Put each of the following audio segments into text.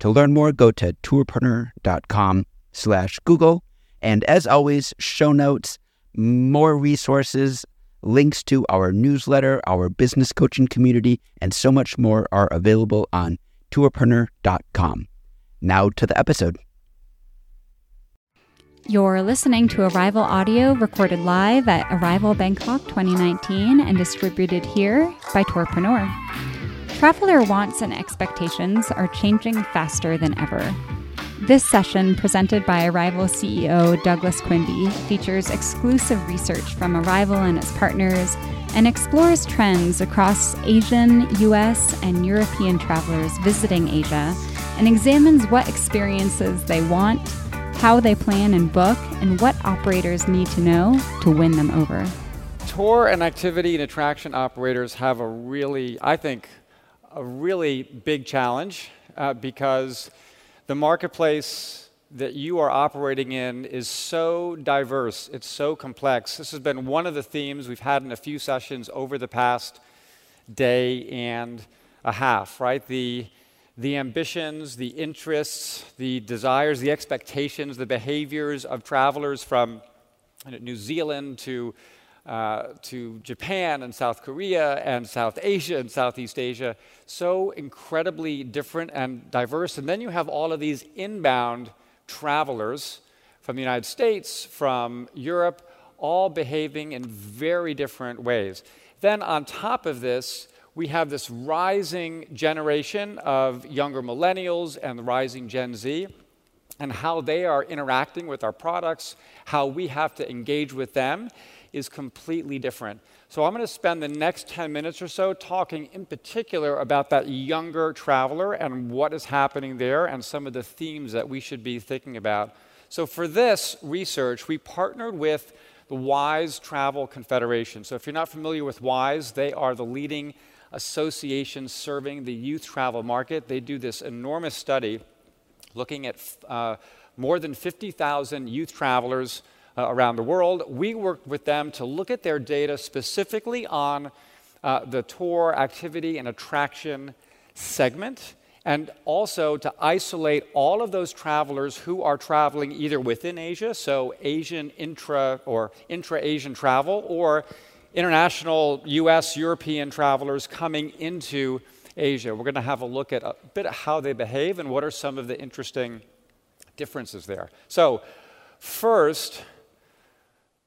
To learn more, go to tourpreneur.com slash Google. And as always, show notes, more resources, links to our newsletter, our business coaching community, and so much more are available on tourpreneur.com. Now to the episode. You're listening to Arival Audio recorded live at Arival Bangkok 2019 and distributed here by Tourpreneur. Traveler wants and expectations are changing faster than ever. This session, presented by Arival CEO Douglas Quinby, features exclusive research from Arival and its partners and explores trends across Asian, US, and European travelers visiting Asia and examines what experiences they want, how they plan and book, and what operators need to know to win them over. Tour and activity and attraction operators have a really, I think, a really big challenge uh, because the marketplace that you are operating in is so diverse, it's so complex. This has been one of the themes we've had in a few sessions over the past day and a half, right? The, the ambitions, the interests, the desires, the expectations, the behaviors of travelers from New Zealand to uh, to Japan and South Korea and South Asia and Southeast Asia. So incredibly different and diverse. And then you have all of these inbound travelers from the United States, from Europe, all behaving in very different ways. Then on top of this, we have this rising generation of younger millennials and the rising Gen Z and how they are interacting with our products, how we have to engage with them is completely different. So I'm going to spend the next 10 minutes or so talking in particular about that younger traveler and what is happening there and some of the themes that we should be thinking about. So for this research, we partnered with the WYSE Travel Confederation. So if you're not familiar with WYSE, they are the leading association serving the youth travel market. They do this enormous study looking at uh, more than 50,000 youth travelers uh, around the world. We worked with them to look at their data specifically on uh, the tour activity and attraction segment, and also to isolate all of those travelers who are traveling either within Asia, so Asian intra or intra Asian travel, or international US, European travelers coming into Asia. We're going to have a look at a bit of how they behave and what are some of the interesting differences there. So, first,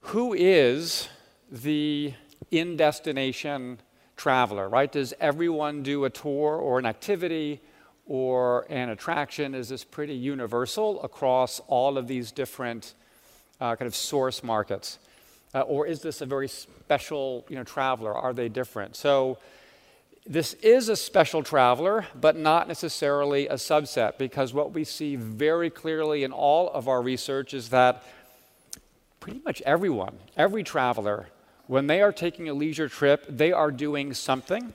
who is the in destination traveler, right? Does everyone do a tour or an activity or an attraction? Is this pretty universal across all of these different uh, kind of source markets? Uh, or is this a very special you know, traveler? Are they different? So, this is a special traveler, but not necessarily a subset, because what we see very clearly in all of our research is that pretty much everyone, every traveler, when they are taking a leisure trip, they are doing something.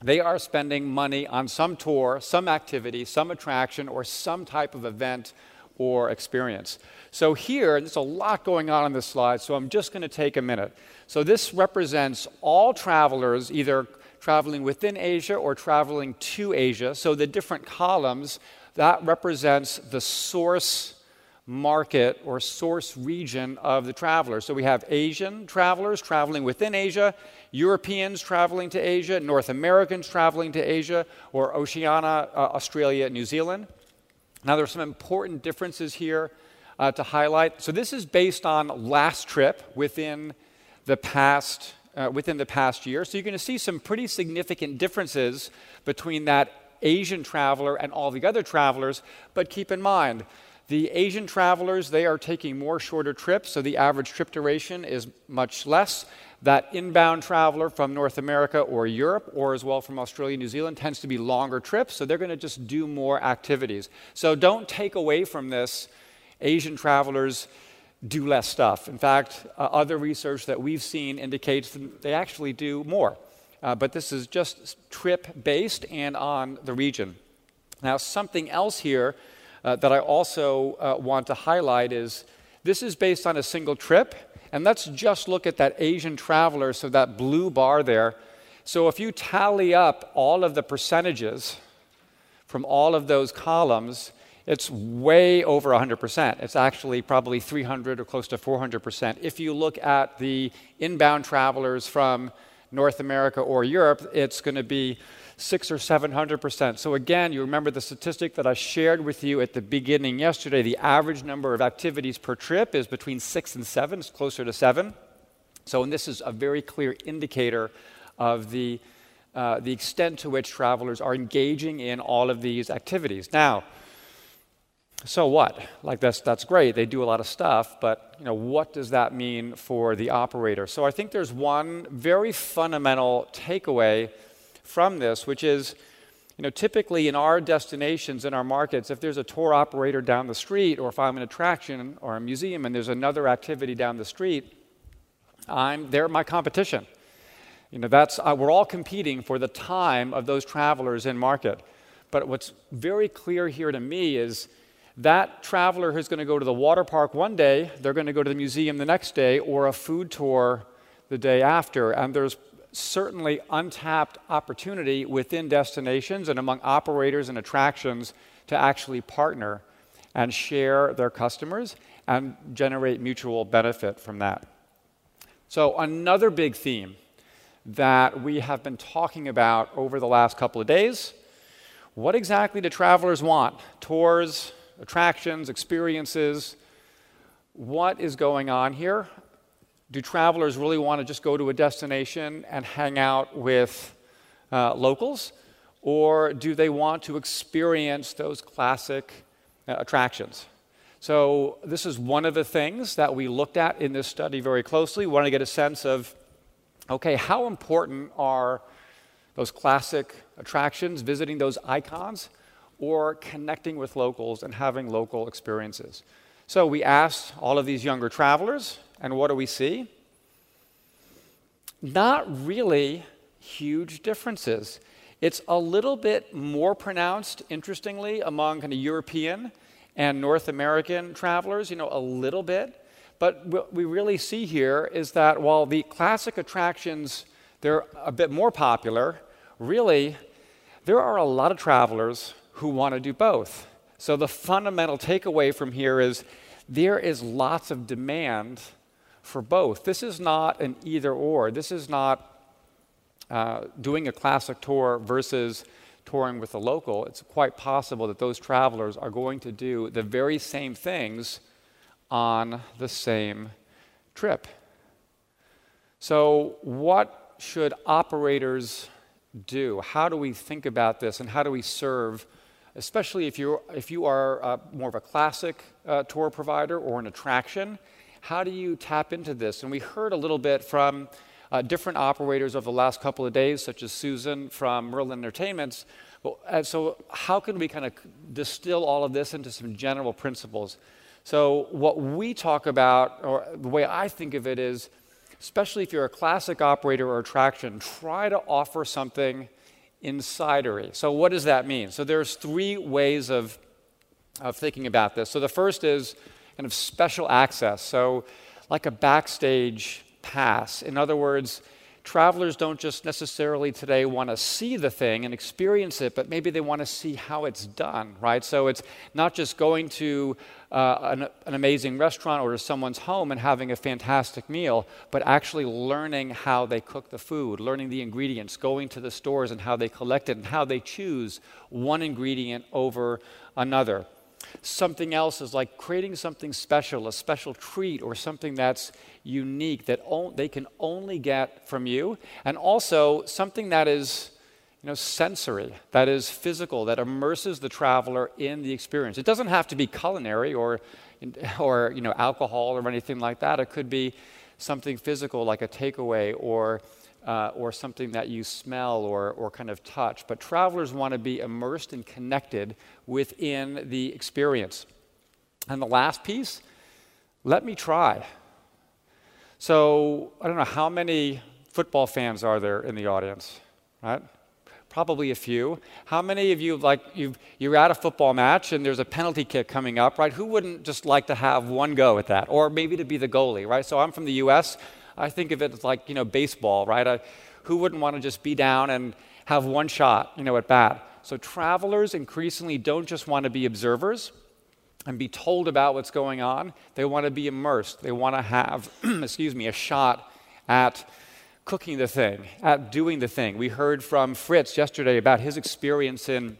They are spending money on some tour, some activity, some attraction, or some type of event or experience. So here, there's a lot going on on this slide, so I'm just going to take a minute. So this represents all travelers, either traveling within Asia or traveling to Asia. So the different columns, that represents the source market or source region of the traveler. So we have Asian travelers traveling within Asia, Europeans traveling to Asia, North Americans traveling to Asia, or Oceania, uh, Australia, New Zealand. Now, there are some important differences here uh, to highlight. So this is based on last trip within the past. Uh, within the past year. So you're going to see some pretty significant differences between that Asian traveler and all the other travelers. But keep in mind, the Asian travelers, they are taking more shorter trips, so the average trip duration is much less. That inbound traveler from North America or Europe, or as well from Australia, New Zealand, tends to be longer trips, so they're going to just do more activities. So don't take away from this Asian travelers do less stuff. In fact, uh, other research that we've seen indicates that they actually do more. Uh, but this is just trip based and on the region. Now, something else here uh, that I also uh, want to highlight is this is based on a single trip. And let's just look at that Asian traveler, so that blue bar there. So if you tally up all of the percentages from all of those columns, it's way over 100%. It's actually probably 300 or close to 400%. If you look at the inbound travelers from North America or Europe, it's going to be six or 700%. So again, you remember the statistic that I shared with you at the beginning yesterday. The average number of activities per trip is between six and seven, it's closer to seven. So, and this is a very clear indicator of the, uh, the extent to which travelers are engaging in all of these activities. Now, so what? Like that's that's great. They do a lot of stuff, but you know, what does that mean for the operator? So I think there's one very fundamental takeaway from this, which is, you know, typically in our destinations, in our markets, if there's a tour operator down the street, or if I'm an attraction or a museum and there's another activity down the street, I'm they're my competition. You know, that's uh, we're all competing for the time of those travelers in market. But what's very clear here to me is that traveler who's going to go to the water park one day, they're going to go to the museum the next day, or a food tour the day after. And there's certainly untapped opportunity within destinations and among operators and attractions to actually partner and share their customers and generate mutual benefit from that. So, another big theme that we have been talking about over the last couple of days what exactly do travelers want? Tours, attractions, experiences. What is going on here? Do travelers really want to just go to a destination and hang out with uh, locals? Or do they want to experience those classic uh, attractions? So, this is one of the things that we looked at in this study very closely. We want to get a sense of okay, how important are those classic attractions, visiting those icons, or connecting with locals and having local experiences? So, we asked all of these younger travelers and what do we see? Not really huge differences. It's a little bit more pronounced, interestingly, among kind of European and North American travelers, you know, a little bit. But what we really see here is that while the classic attractions, they're a bit more popular, really, there are a lot of travelers who want to do both. So the fundamental takeaway from here is there is lots of demand for both. This is not an either or. This is not uh, doing a classic tour versus touring with a local. It's quite possible that those travelers are going to do the very same things on the same trip. So, what should operators do? How do we think about this and how do we serve? Especially if, you if you are uh, more of a classic uh, tour provider or an attraction, how do you tap into this? And we heard a little bit from uh, different operators over the last couple of days, such as Susan from Merlin Entertainments. Uh, so, how can we kind of distill all of this into some general principles? So, what we talk about, or the way I think of it is, especially if you're a classic operator or attraction, try to offer something insidery. So, what does that mean? So, there's three ways of, of thinking about this. So, the first is kind of special access. So, like a backstage pass. In other words, travelers don't just necessarily today want to see the thing and experience it, but maybe they want to see how it's done, right? So it's not just going to uh, an, an, amazing restaurant or to someone's home and having a fantastic meal, but actually learning how they cook the food, learning the ingredients, going to the stores and how they collect it and how they choose one ingredient over another. Something else is like creating something special, a special treat, or something that's unique that they can only get from you. And also something that is you know, sensory, that is physical, that immerses the traveler in the experience. It doesn't have to be culinary or, or you know, alcohol or anything like that. It could be something physical like a takeaway or, uh, or something that you smell or, or kind of touch. But travelers want to be immersed and connected within the experience. And the last piece, let me try. So I don't know how many football fans are there in the audience, right? Probably a few. How many of you like you you're at a football match and there's a penalty kick coming up, right? Who wouldn't just like to have one go at that, or maybe to be the goalie, right? So I'm from the U.S. I think of it as like you know baseball, right? I, who wouldn't want to just be down and have one shot, you know, at bat? So travelers increasingly don't just want to be observers and be told about what's going on. They want to be immersed. They want to have, excuse me, a shot at cooking the thing, at doing the thing. We heard from Fritz yesterday about his experience in,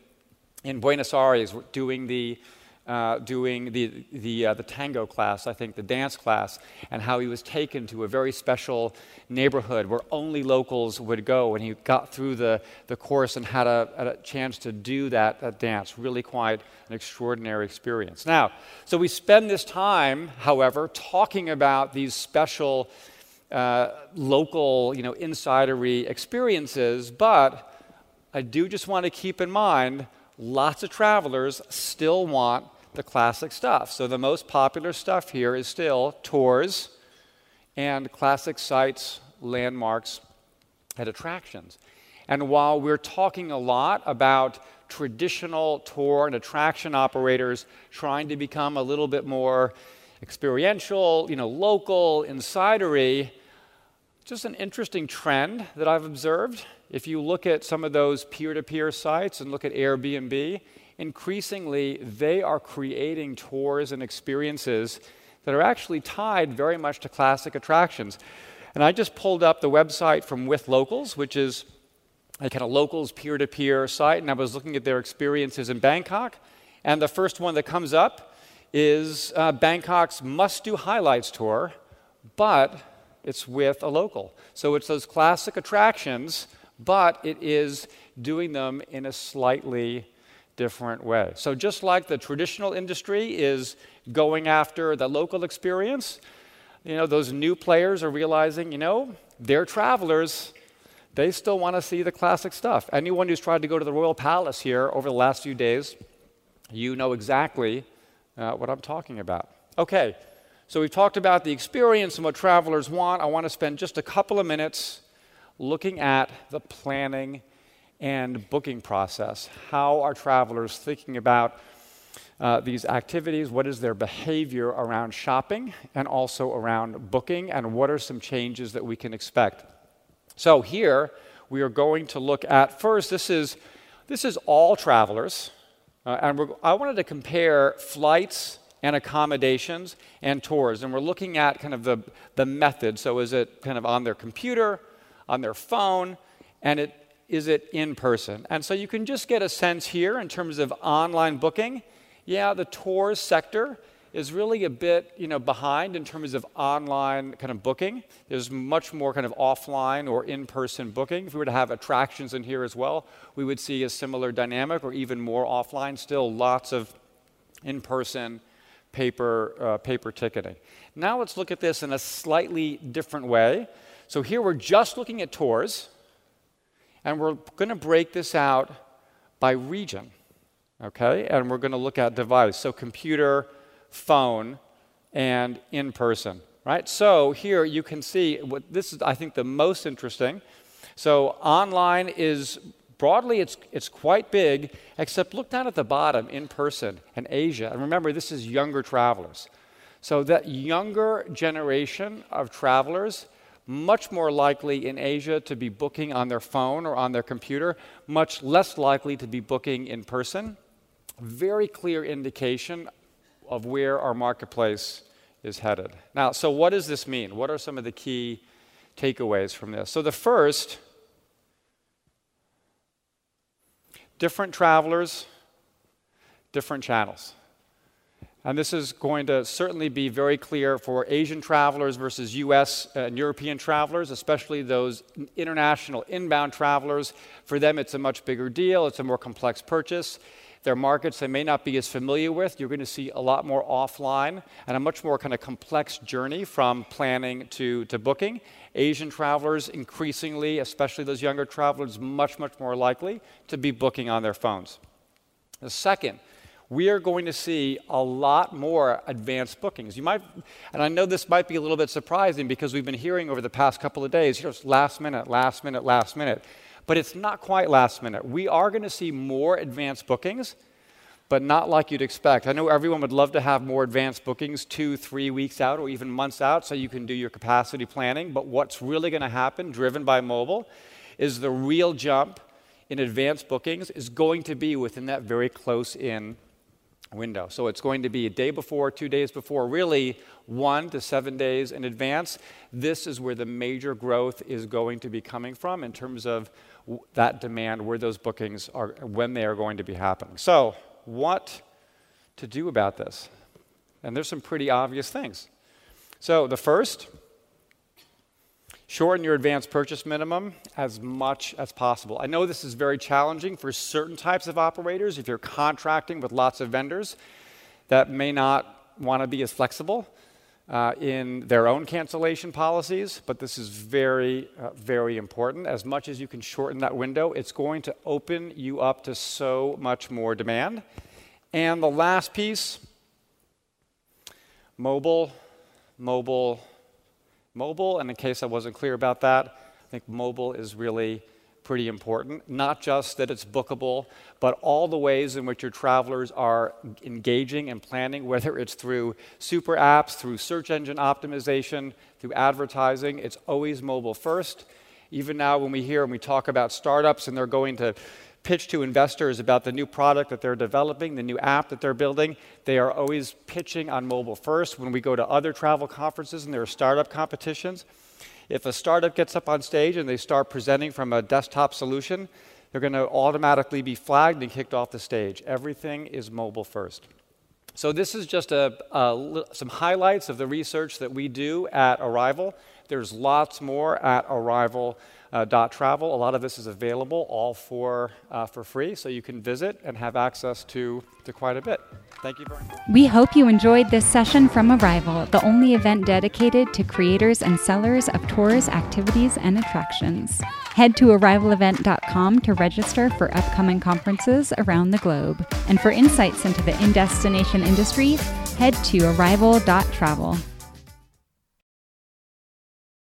in Buenos Aires doing the uh, doing the, the, uh, the tango class, I think, the dance class, and how he was taken to a very special neighborhood where only locals would go. And he got through the, the course and had a, a chance to do that, that dance. Really quite an extraordinary experience. Now, so we spend this time, however, talking about these special uh, local, you know, insidery experiences, but I do just want to keep in mind lots of travelers still want the classic stuff. So the most popular stuff here is still tours and classic sites, landmarks, and attractions. And while we're talking a lot about traditional tour and attraction operators trying to become a little bit more experiential, you know, local, insidery, just an interesting trend that I've observed. If you look at some of those peer to peer sites and look at Airbnb, increasingly they are creating tours and experiences that are actually tied very much to classic attractions. And I just pulled up the website from With Locals, which is a kind of locals peer to peer site, and I was looking at their experiences in Bangkok. And the first one that comes up is uh, Bangkok's must do highlights tour, but it's with a local. So it's those classic attractions, but it is doing them in a slightly different way. So just like the traditional industry is going after the local experience, you know, those new players are realizing, you know, they're travelers. They still want to see the classic stuff. Anyone who's tried to go to the Royal Palace here over the last few days, you know exactly uh, what I'm talking about. Okay, so we've talked about the experience and what travelers want. I want to spend just a couple of minutes looking at the planning and booking process. How are travelers thinking about uh, these activities? What is their behavior around shopping and also around booking? And what are some changes that we can expect? So here we are going to look at first. This is this is all travelers, uh, and I wanted to compare flights and accommodations and tours. And we're looking at kind of the, the method. So is it kind of on their computer, on their phone, and it, is it in person? And so you can just get a sense here in terms of online booking. Yeah, the tours sector is really a bit you know behind in terms of online kind of booking there's much more kind of offline or in-person booking if we were to have attractions in here as well we would see a similar dynamic or even more offline still lots of in-person paper, uh, paper ticketing. Now let's look at this in a slightly different way. So here we're just looking at tours, and we're going to break this out by region, okay? And we're going to look at device, so computer, phone, and in person, right? So here you can see what this is, I think, the most interesting. So online is broadly, it's, it's quite big, except look down at the bottom in person and Asia. And remember, this is younger travelers. So, that younger generation of travelers, much more likely in Asia to be booking on their phone or on their computer, much less likely to be booking in person. Very clear indication of where our marketplace is headed. Now, so what does this mean? What are some of the key takeaways from this? So, the first different travelers, different channels. And this is going to certainly be very clear for Asian travelers versus US and European travelers, especially those international inbound travelers. For them, it's a much bigger deal, it's a more complex purchase. They're markets they may not be as familiar with. You're going to see a lot more offline and a much more kind of complex journey from planning to, to booking. Asian travelers increasingly, especially those younger travelers, much, much more likely to be booking on their phones. The second, we are going to see a lot more advanced bookings. You might, and I know this might be a little bit surprising because we've been hearing over the past couple of days, you know, last minute, last minute, last minute. But it's not quite last minute. We are going to see more advanced bookings, but not like you'd expect. I know everyone would love to have more advanced bookings two, three weeks out, or even months out, so you can do your capacity planning. But what's really going to happen, driven by mobile, is the real jump in advanced bookings is going to be within that very close in window. So it's going to be a day before, two days before, really one to seven days in advance. This is where the major growth is going to be coming from in terms of that demand, where those bookings are, when they are going to be happening. So, what to do about this? And there's some pretty obvious things. So, the first, shorten your advance purchase minimum as much as possible. I know this is very challenging for certain types of operators. If you're contracting with lots of vendors that may not want to be as flexible uh, in their own cancellation policies, but this is very, uh, very important. As much as you can shorten that window, it's going to open you up to so much more demand. And the last piece mobile, mobile, mobile, and in case I wasn't clear about that, I think mobile is really pretty important. Not just that it's bookable, but all the ways in which your travelers are engaging and planning, whether it's through super apps, through search engine optimization, through advertising, it's always mobile first. Even now, when we hear and we talk about startups and they're going to pitch to investors about the new product that they're developing, the new app that they're building. They are always pitching on mobile first. When we go to other travel conferences and there are startup competitions, if a startup gets up on stage and they start presenting from a desktop solution, they're going to automatically be flagged and kicked off the stage. Everything is mobile first. So, this is just a, a, some highlights of the research that we do at Arival. There's lots more at Arival uh. A lot of this is available all for, uh, for free, so you can visit and have access to, to quite a bit. Thank you. We hope you enjoyed this session from Arival, the only event dedicated to creators and sellers of tours, activities, and attractions. Head to arivalevent.com to register for upcoming conferences around the globe. And for insights into the in destination industry, head to arival.travel.